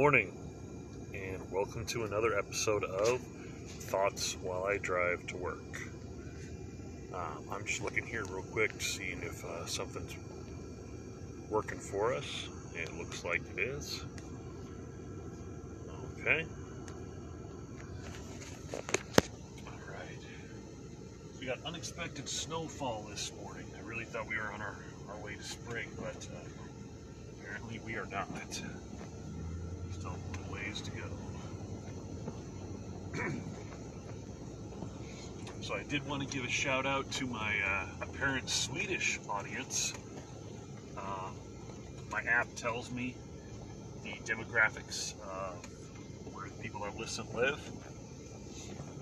Morning, and welcome to another episode of Thoughts While I Drive to Work. Um, I'm just looking here real quick, to seeing if uh, something's working for us. It looks like it is. Okay. All right. We got unexpected snowfall this morning. I really thought we were on our, our way to spring, but uh, apparently we are not. Still a ways to go. so I did want to give a shout out to my uh, apparent Swedish audience. Uh, my app tells me the demographics of where the people that listen live.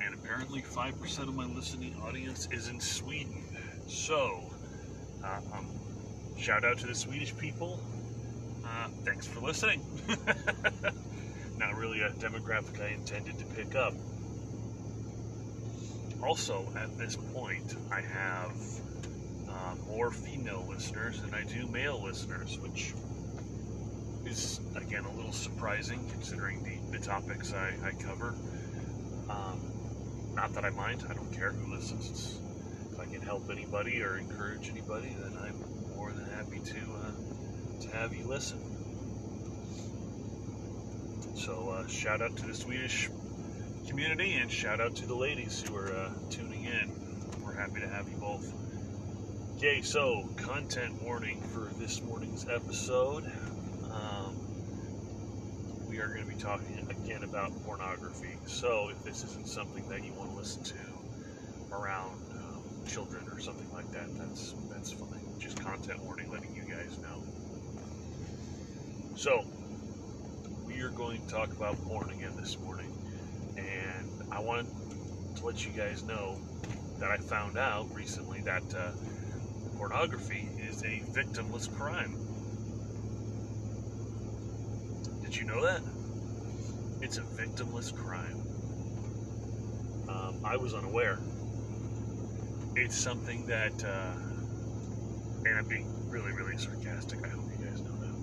And apparently 5% of my listening audience is in Sweden. So, uh, um, shout out to the Swedish people. Uh, thanks for listening. Not really a demographic I intended to pick up. Also, at this point, I have uh, more female listeners than I do male listeners, which is, again, a little surprising considering the, the topics I, I cover. Um, not that I mind, I don't care who listens. It's, if I can help anybody or encourage anybody, then I'm more than happy to, uh, to have you listen. So, uh, shout out to the Swedish community and shout out to the ladies who are uh, tuning in. We're happy to have you both. Okay, so content warning for this morning's episode. Um, we are going to be talking again about pornography. So, if this isn't something that you want to listen to around um, children or something like that, that's that's fine. Just content warning, letting you guys know. So, are going to talk about porn again this morning, and I wanted to let you guys know that I found out recently that uh, pornography is a victimless crime. Did you know that? It's a victimless crime. Um, I was unaware. It's something that, uh, and I'm being really, really sarcastic. I hope you guys know that.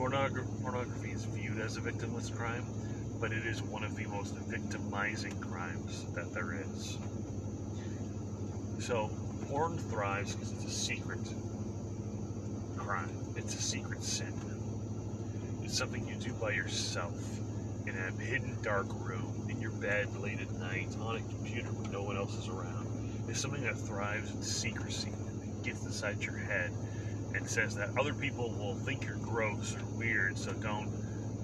Pornogra- pornography is viewed as a victimless crime, but it is one of the most victimizing crimes that there is. So, porn thrives because it's a secret crime. It's a secret sin. It's something you do by yourself in a hidden dark room, in your bed late at night, on a computer when no one else is around. It's something that thrives in secrecy, that gets inside your head, and says that other people will think you're gross or weird, so don't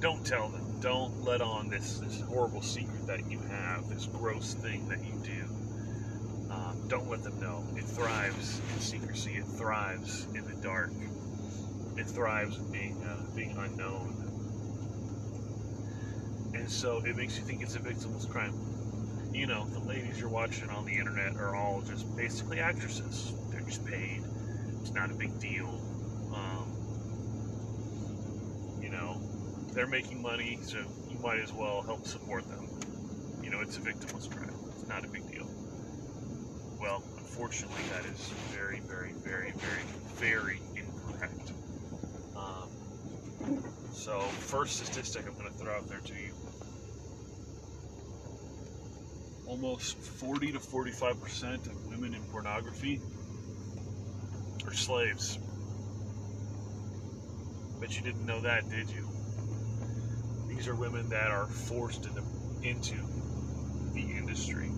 don't tell them. Don't let on this this horrible secret that you have, this gross thing that you do. Um, don't let them know. It thrives in secrecy. It thrives in the dark. It thrives in being uh, being unknown. And so it makes you think it's a victimless crime. You know, the ladies you're watching on the internet are all just basically actresses. They're just paid. It's not a big deal. Um, you know, they're making money, so you might as well help support them. You know, it's a victimless crime. It's not a big deal. Well, unfortunately, that is very, very, very, very, very incorrect. Um, so, first statistic I'm going to throw out there to you almost 40 to 45 percent of women in pornography are slaves. But you didn't know that, did you? These are women that are forced into, into the industry.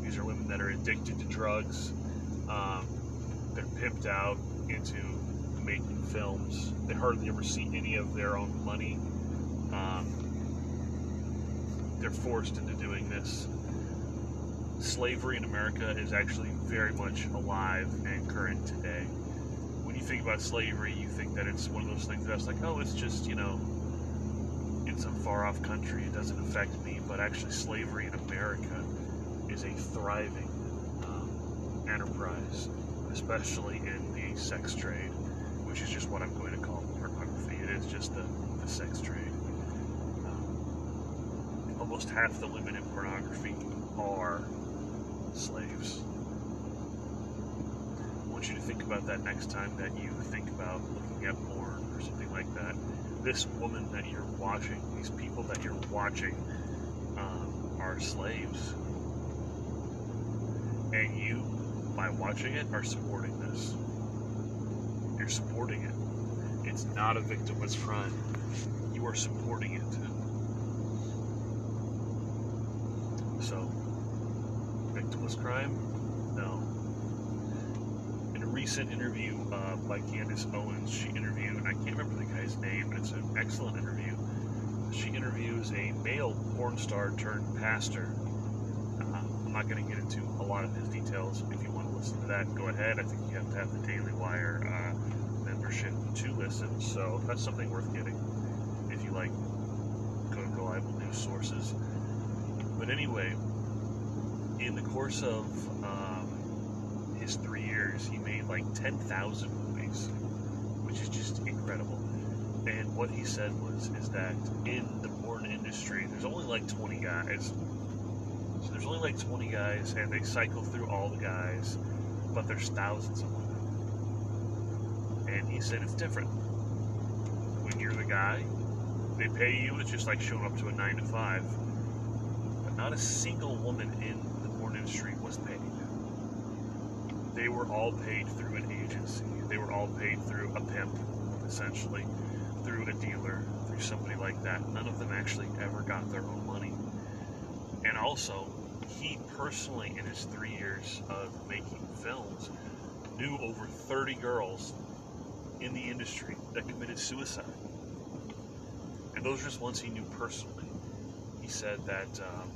These are women that are addicted to drugs. Um, they're pimped out into making films. They hardly ever see any of their own money. Um, they're forced into doing this slavery in America is actually very much alive and current today. You think about slavery, you think that it's one of those things that's like, oh, it's just, you know, in some far off country, it doesn't affect me. But actually, slavery in America is a thriving um, enterprise, especially in the sex trade, which is just what I'm going to call pornography. It is just the, the sex trade. Um, almost half the women in pornography are slaves. You to think about that next time that you think about looking at porn or something like that. this woman that you're watching, these people that you're watching, um, are slaves. And you, by watching it, are supporting this. You're supporting it. It's not a victimless crime. You are supporting it. So, victimless crime? Recent interview uh, by Candace Owens, she interviewed, I can't remember the guy's name, but it's an excellent interview. She interviews a male porn star turned pastor. Uh, I'm not going to get into a lot of his details. If you want to listen to that, go ahead. I think you have to have the Daily Wire uh, membership to listen, so that's something worth getting if you like good, reliable news sources. But anyway, in the course of um, his three years, he made like 10,000 movies, which is just incredible. And what he said was, is that in the porn industry, there's only like 20 guys. So there's only like 20 guys, and they cycle through all the guys, but there's thousands of women. And he said it's different. When you're the guy, they pay you, it's just like showing up to a 9 to 5 But not a single woman in the porn industry was paid. They were all paid through an agency. They were all paid through a pimp, essentially, through a dealer, through somebody like that. None of them actually ever got their own money. And also, he personally, in his three years of making films, knew over 30 girls in the industry that committed suicide. And those are just ones he knew personally. He said that um,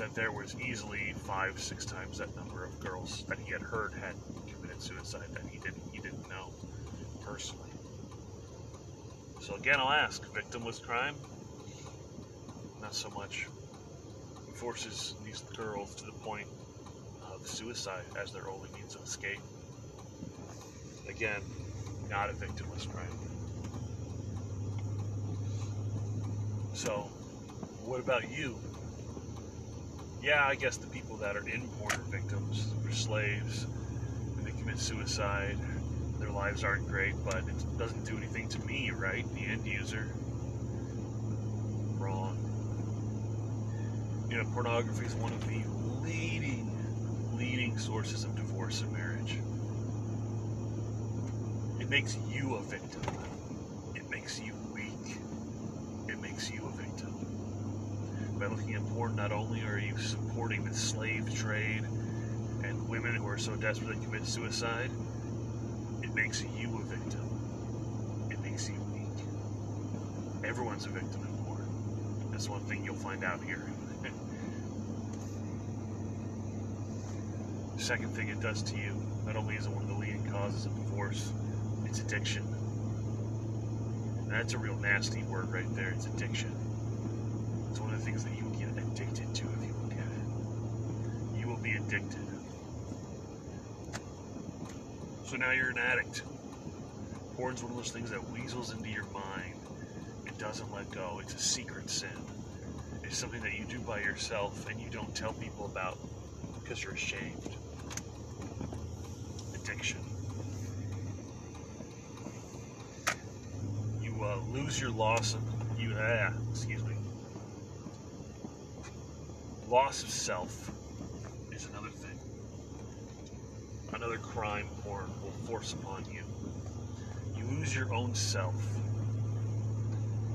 that there was easily five, six times that number of girls that he had heard had committed suicide that he didn't he didn't know personally. So again, I'll ask: victimless crime? Not so much. He forces these girls to the point of suicide as their only means of escape. Again, not a victimless crime. So, what about you? Yeah, I guess the people that are in are victims, they're slaves, and they commit suicide. Their lives aren't great, but it doesn't do anything to me, right? The end user. Wrong. You know, pornography is one of the leading, leading sources of divorce and marriage. It makes you a victim. It makes you weak. It makes you a victim by looking at porn, not only are you supporting the slave trade and women who are so desperate to commit suicide, it makes you a victim. It makes you weak. Everyone's a victim in porn. That's one thing you'll find out here. Second thing it does to you, not only is it one of the leading causes of divorce, it's addiction. That's a real nasty word right there. It's addiction. It's one of the things that you will get addicted to if you look at it. You will be addicted. So now you're an addict. Porn's one of those things that weasels into your mind. It doesn't let go. It's a secret sin. It's something that you do by yourself and you don't tell people about because you're ashamed. Addiction. You uh, lose your loss of you. Ah, excuse me loss of self is another thing. Another crime porn will force upon you. You lose your own self.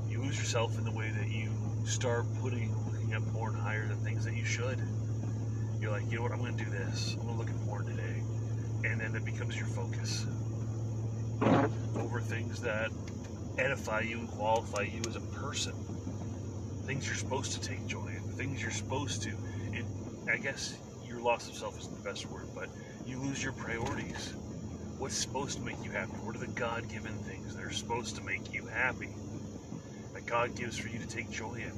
You lose yourself in the way that you start putting looking at porn higher than things that you should. You're like, you know what, I'm gonna do this. I'm gonna look at porn today. And then it becomes your focus. Over things that edify you and qualify you as a person. Things you're supposed to take joy things you're supposed to. It, I guess your loss of self isn't the best word, but you lose your priorities. What's supposed to make you happy? What are the God given things that are supposed to make you happy? That God gives for you to take joy in.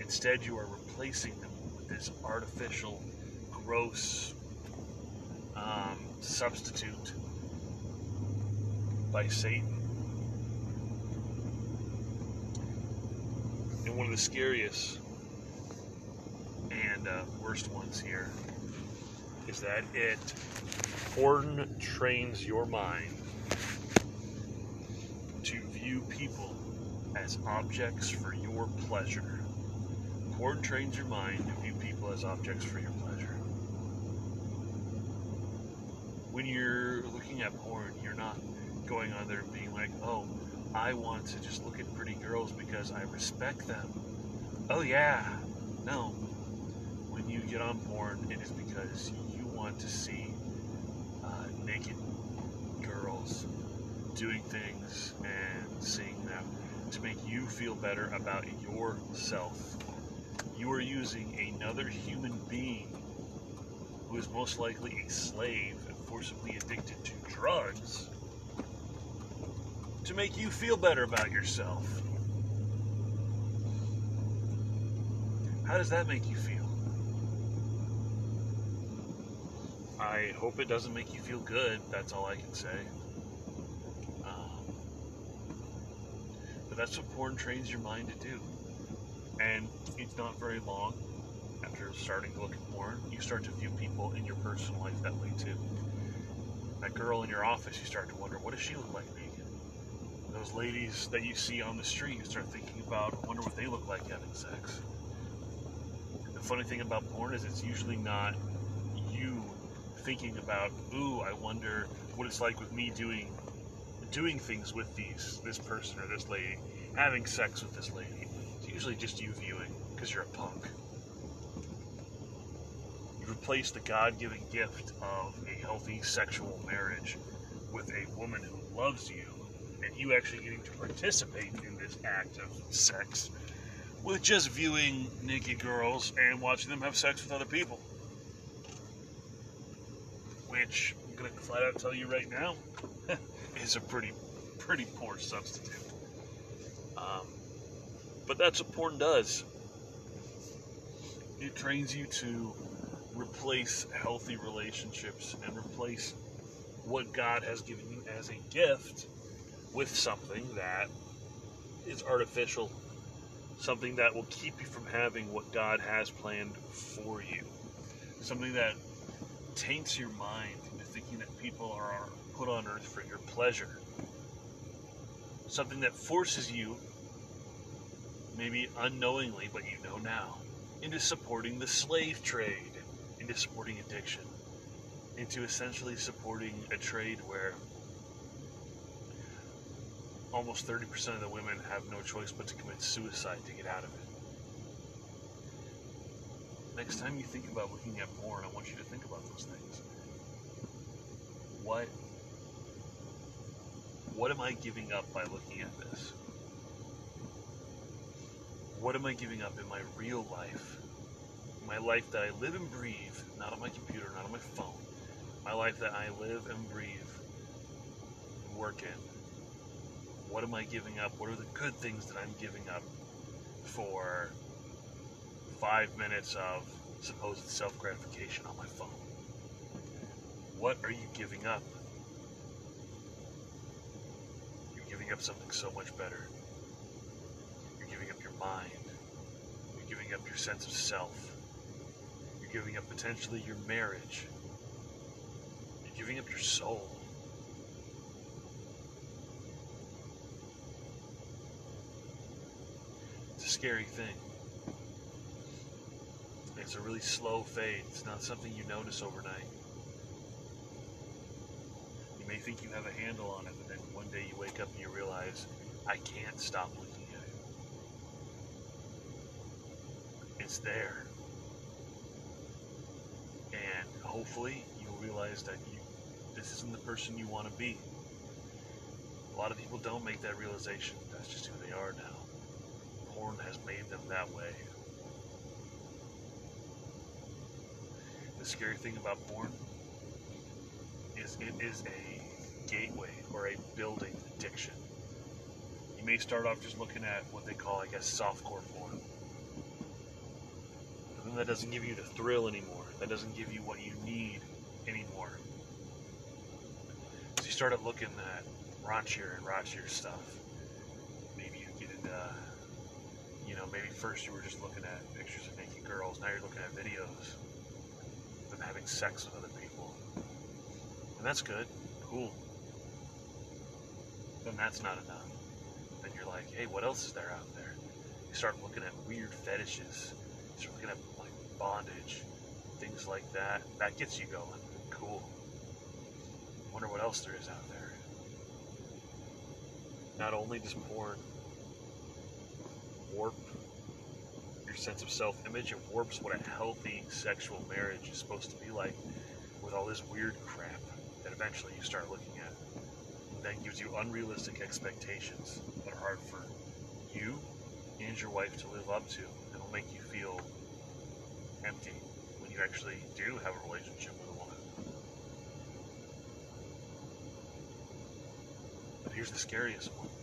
Instead, you are replacing them with this artificial, gross um, substitute by Satan. One of the scariest and uh, worst ones here is that it porn trains your mind to view people as objects for your pleasure. Porn trains your mind to view people as objects for your pleasure. When you're looking at porn, you're not going on there being like, oh, I want to just look at pretty girls because I respect them. Oh, yeah. No. When you get on porn, it is because you want to see uh, naked girls doing things and seeing them to make you feel better about yourself. You are using another human being who is most likely a slave and forcibly addicted to drugs to make you feel better about yourself. How does that make you feel? I hope it doesn't make you feel good. That's all I can say. Um, but that's what porn trains your mind to do. And it's not very long after starting to look at porn, you start to view people in your personal life that way too. That girl in your office, you start to wonder, what does she look like? Those ladies that you see on the street, you start thinking about, I wonder what they look like having sex. The funny thing about porn is it's usually not you thinking about, ooh, I wonder what it's like with me doing doing things with these this person or this lady, having sex with this lady. It's usually just you viewing because you're a punk. You replace the God-given gift of a healthy sexual marriage with a woman who loves you and you actually getting to participate in this act of sex with just viewing naked girls and watching them have sex with other people. Which I'm gonna flat out tell you right now is a pretty pretty poor substitute. Um, but that's what porn does. It trains you to replace healthy relationships and replace what God has given you as a gift with something that is artificial, something that will keep you from having what God has planned for you, something that taints your mind into thinking that people are put on earth for your pleasure, something that forces you, maybe unknowingly, but you know now, into supporting the slave trade, into supporting addiction, into essentially supporting a trade where almost 30% of the women have no choice but to commit suicide to get out of it. Next time you think about looking at porn, I want you to think about those things. What what am I giving up by looking at this? What am I giving up in my real life? My life that I live and breathe, not on my computer, not on my phone. My life that I live and breathe and work in what am I giving up? What are the good things that I'm giving up for five minutes of supposed self gratification on my phone? What are you giving up? You're giving up something so much better. You're giving up your mind. You're giving up your sense of self. You're giving up potentially your marriage. You're giving up your soul. Scary thing. It's a really slow fade. It's not something you notice overnight. You may think you have a handle on it, but then one day you wake up and you realize, I can't stop looking at it. It's there. And hopefully you'll realize that you this isn't the person you want to be. A lot of people don't make that realization. That's just who they are now porn has made them that way. The scary thing about porn is it is a gateway or a building addiction. You may start off just looking at what they call, I guess, softcore porn. But then that doesn't give you the thrill anymore. That doesn't give you what you need anymore. So you started looking at raunchier and raunchier stuff. Maybe you get into you know, maybe first you were just looking at pictures of naked girls, now you're looking at videos of them having sex with other people. And that's good, cool. Then that's not enough. then you're like, hey, what else is there out there? You start looking at weird fetishes. You start looking at like bondage, things like that. That gets you going. Cool. Wonder what else there is out there. Not only does porn warp your sense of self image, it warps what a healthy sexual marriage is supposed to be like with all this weird crap that eventually you start looking at. That gives you unrealistic expectations that are hard for you and your wife to live up to will make you feel empty when you actually do have a relationship with a woman. But here's the scariest one.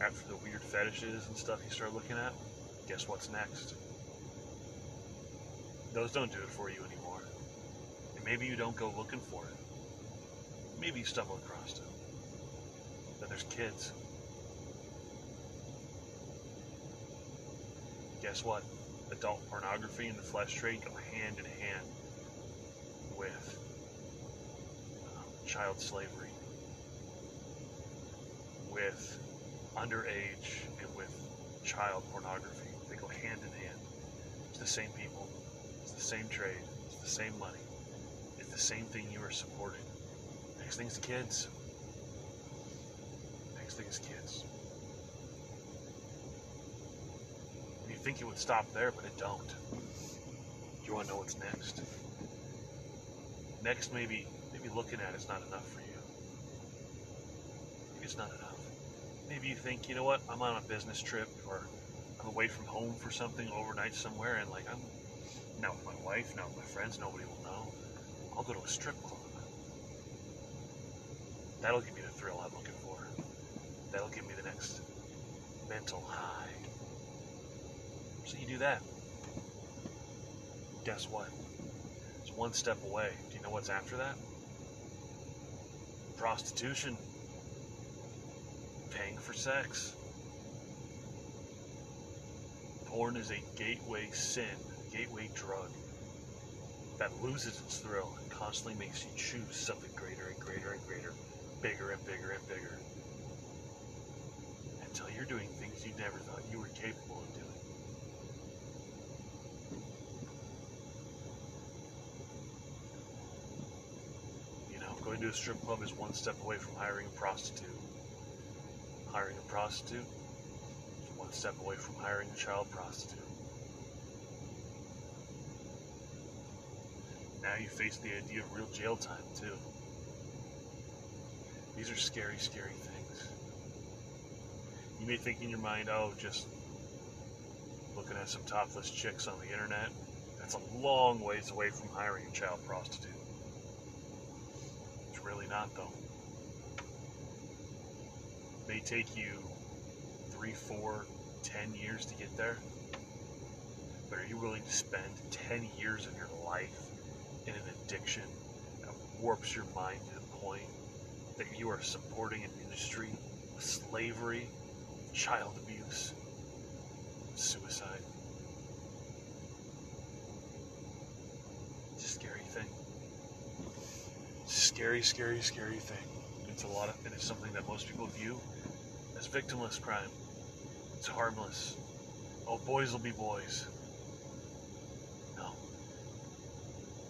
After the weird fetishes and stuff you start looking at, guess what's next? Those don't do it for you anymore. And maybe you don't go looking for it. Maybe you stumble across it. Then there's kids. Guess what? Adult pornography and the flesh trade go hand in hand with um, child slavery, with underage, and with child pornography. They go hand in hand. It's the same people, it's the same trade, it's the same money, it's the same thing you are supporting. Next thing's kids. Next thing is kids. You think it would stop there, but it don't. You want to know what's next? Next, maybe maybe looking at it's not enough for you. Maybe it's not enough. Maybe you think, you know what? I'm on a business trip, or I'm away from home for something overnight somewhere, and like I'm not with my wife, not with my friends, nobody will know. I'll go to a strip club. That'll give me the thrill I'm looking for. That'll give me the next mental high. So you do that. Guess what? It's one step away. Do you know what's after that? Prostitution. Paying for sex. Porn is a gateway sin, a gateway drug that loses its thrill and constantly makes you choose something greater and greater and greater, bigger and bigger and bigger. Until you're doing things you never thought you were capable of doing. You know, going to a strip club is one step away from hiring a prostitute. Hiring a prostitute is one step away from hiring a child prostitute. Now you face the idea of real jail time, too. These are scary, scary things. You may think in your mind, oh, just looking at some topless chicks on the internet. That's a long ways away from hiring a child prostitute. It's really not, though. Take you three, four, ten years to get there. But are you willing to spend 10 years of your life in an addiction that warps your mind to the point that you are supporting an industry of slavery, child abuse, suicide? It's a scary thing. Scary, scary, scary thing. It's a lot of, and it's something that most people view as victimless crime. It's harmless. Oh, boys will be boys. No.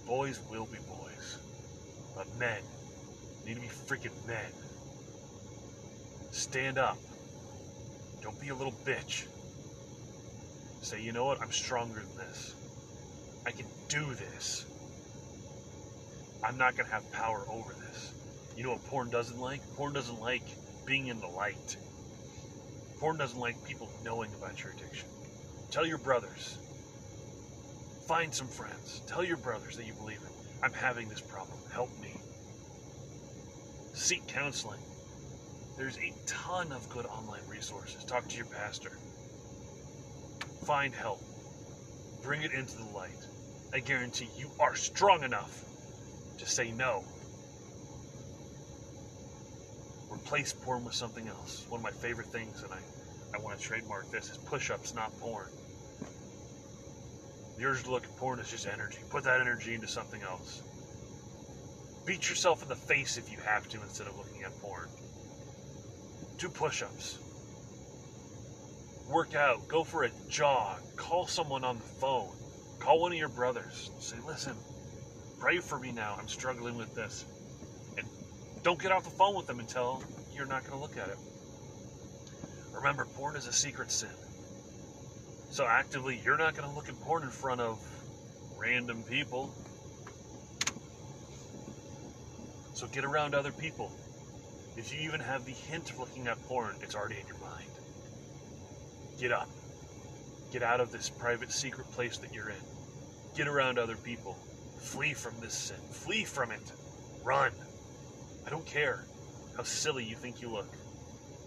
Boys will be boys. But men need to be freaking men. Stand up. Don't be a little bitch. Say, you know what? I'm stronger than this. I can do this. I'm not going to have power over this. You know what porn doesn't like? Porn doesn't like being in the light. Porn doesn't like people knowing about your addiction. Tell your brothers. Find some friends. Tell your brothers that you believe it. I'm having this problem. Help me. Seek counseling. There's a ton of good online resources. Talk to your pastor. Find help. Bring it into the light. I guarantee you are strong enough to say no. Replace porn with something else. One of my favorite things, and I, I want to trademark this, is push ups, not porn. The urge to look at porn is just energy. Put that energy into something else. Beat yourself in the face if you have to instead of looking at porn. Do push ups. Work out, go for a jog, call someone on the phone, call one of your brothers. Say, listen, pray for me now. I'm struggling with this. Don't get off the phone with them until you're not going to look at it. Remember, porn is a secret sin. So actively, you're not going to look at porn in front of random people. So get around other people. If you even have the hint of looking at porn, it's already in your mind. Get up. Get out of this private, secret place that you're in. Get around other people. Flee from this sin. Flee from it. Run. I don't care how silly you think you look.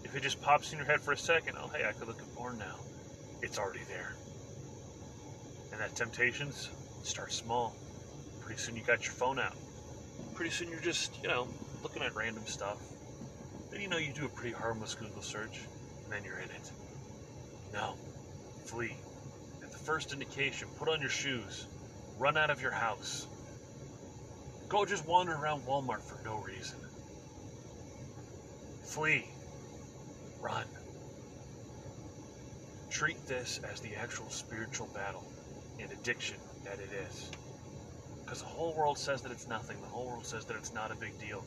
If it just pops in your head for a second, oh, hey, I could look at porn now. It's already there. And that temptations start small. Pretty soon you got your phone out. Pretty soon you're just, you know, looking at random stuff. Then you know you do a pretty harmless Google search, and then you're in it. No. Flee. At the first indication, put on your shoes. Run out of your house. Go just wander around Walmart for no reason. Flee. Run. Treat this as the actual spiritual battle and addiction that it is. Because the whole world says that it's nothing. The whole world says that it's not a big deal.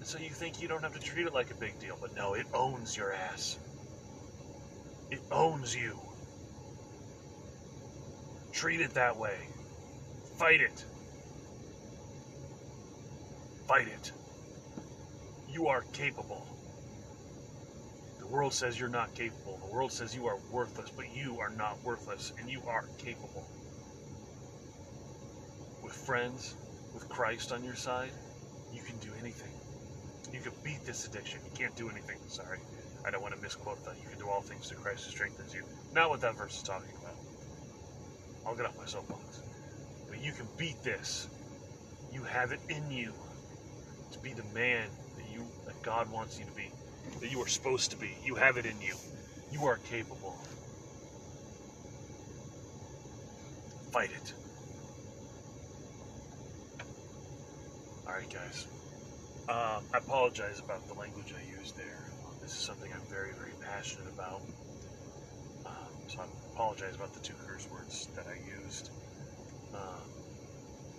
And so you think you don't have to treat it like a big deal, but no, it owns your ass. It owns you. Treat it that way. Fight it. Fight it. You are capable. The world says you're not capable. The world says you are worthless, but you are not worthless, and you are capable. With friends, with Christ on your side, you can do anything. You can beat this addiction. You can't do anything. Sorry. I don't want to misquote that. You can do all things through Christ who strengthens you. Not what that verse is talking about. I'll get off my soapbox. But you can beat this. You have it in you to be the man God wants you to be, that you are supposed to be. You have it in you. You are capable. Fight it. All right, guys. Uh, I apologize about the language I used there. This is something I'm very, very passionate about. Um, so I apologize about the two curse words that I used. Um,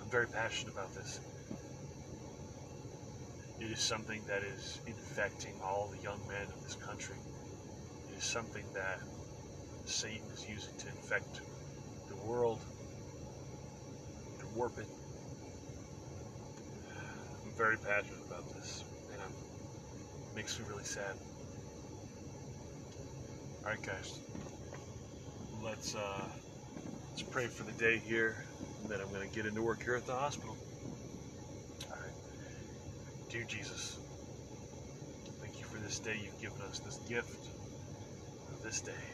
I'm very passionate about this. It is something that is infecting all the young men of this country. It is something that Satan is using to infect the world, to warp it. I'm very passionate about this, and it makes me really sad. All right, guys, let's uh, let's pray for the day here, and then I'm going to get into work here at the hospital. Dear Jesus, thank you for this day you've given us, this gift of this day.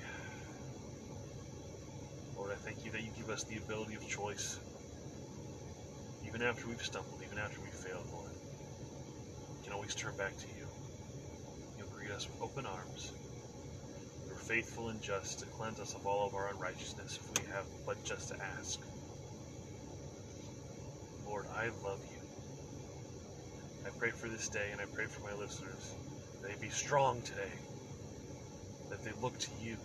Lord, I thank you that you give us the ability of choice, even after we've stumbled, even after we've failed, Lord. We can always turn back to you. You'll greet us with open arms. You're faithful and just to cleanse us of all of our unrighteousness if we have but just to ask. Lord, I love you. Pray for this day and I pray for my listeners. They be strong today. That they look to you.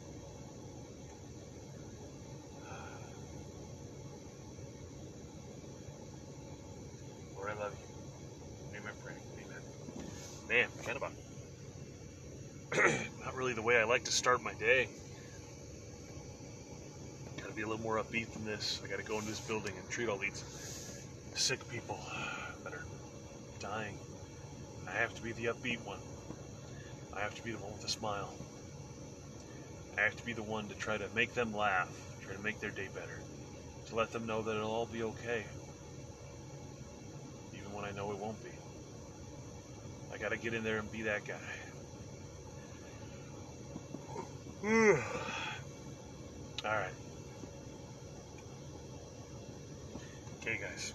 Lord, I love you. Name I pray. Amen. Man, kind of not really the way I like to start my day. Gotta be a little more upbeat than this. I gotta go into this building and treat all these sick people dying. I have to be the upbeat one. I have to be the one with a smile. I have to be the one to try to make them laugh, try to make their day better, to let them know that it'll all be okay, even when I know it won't be. I gotta get in there and be that guy. all right. Okay, guys.